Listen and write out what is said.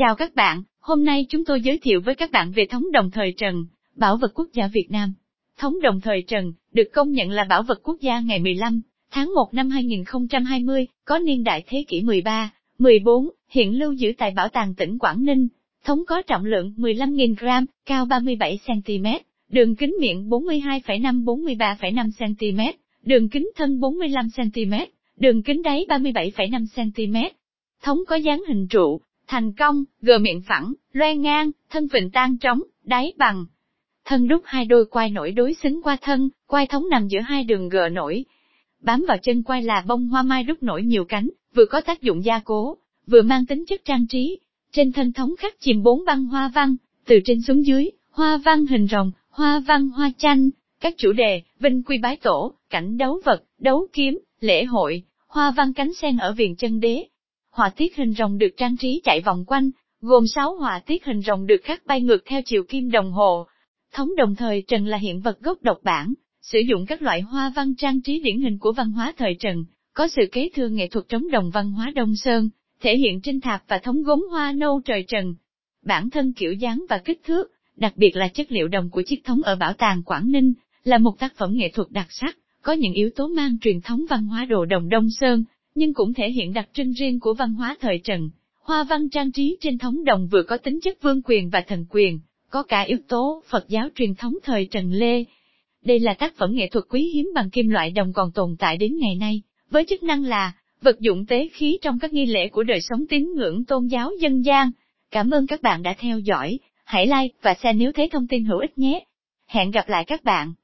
Chào các bạn, hôm nay chúng tôi giới thiệu với các bạn về thống đồng thời Trần, bảo vật quốc gia Việt Nam. Thống đồng thời Trần, được công nhận là bảo vật quốc gia ngày 15 tháng 1 năm 2020, có niên đại thế kỷ 13, 14, hiện lưu giữ tại Bảo tàng tỉnh Quảng Ninh. Thống có trọng lượng 15.000 gram, cao 37cm, đường kính miệng 42,5-43,5 cm, đường kính thân 45 cm, đường kính đáy 37,5 cm. Thống có dáng hình trụ, thành công, gờ miệng phẳng, loe ngang, thân vịnh tan trống, đáy bằng. Thân đúc hai đôi quai nổi đối xứng qua thân, quai thống nằm giữa hai đường gờ nổi. Bám vào chân quai là bông hoa mai đúc nổi nhiều cánh, vừa có tác dụng gia cố, vừa mang tính chất trang trí. Trên thân thống khắc chìm bốn băng hoa văn, từ trên xuống dưới, hoa văn hình rồng, hoa văn hoa chanh, các chủ đề, vinh quy bái tổ, cảnh đấu vật, đấu kiếm, lễ hội, hoa văn cánh sen ở viền chân đế. Họa tiết hình rồng được trang trí chạy vòng quanh, gồm 6 họa tiết hình rồng được khắc bay ngược theo chiều kim đồng hồ. Thống đồng thời Trần là hiện vật gốc độc bản, sử dụng các loại hoa văn trang trí điển hình của văn hóa thời Trần, có sự kế thừa nghệ thuật trống đồng văn hóa Đông Sơn, thể hiện trên thạp và thống gốm hoa nâu trời Trần. Bản thân kiểu dáng và kích thước, đặc biệt là chất liệu đồng của chiếc thống ở Bảo tàng Quảng Ninh, là một tác phẩm nghệ thuật đặc sắc, có những yếu tố mang truyền thống văn hóa đồ đồng Đông Sơn, nhưng cũng thể hiện đặc trưng riêng của văn hóa thời Trần. Hoa văn trang trí trên thống đồng vừa có tính chất vương quyền và thần quyền, có cả yếu tố Phật giáo truyền thống thời Trần Lê. Đây là tác phẩm nghệ thuật quý hiếm bằng kim loại đồng còn tồn tại đến ngày nay, với chức năng là vật dụng tế khí trong các nghi lễ của đời sống tín ngưỡng tôn giáo dân gian. Cảm ơn các bạn đã theo dõi, hãy like và share nếu thấy thông tin hữu ích nhé. Hẹn gặp lại các bạn.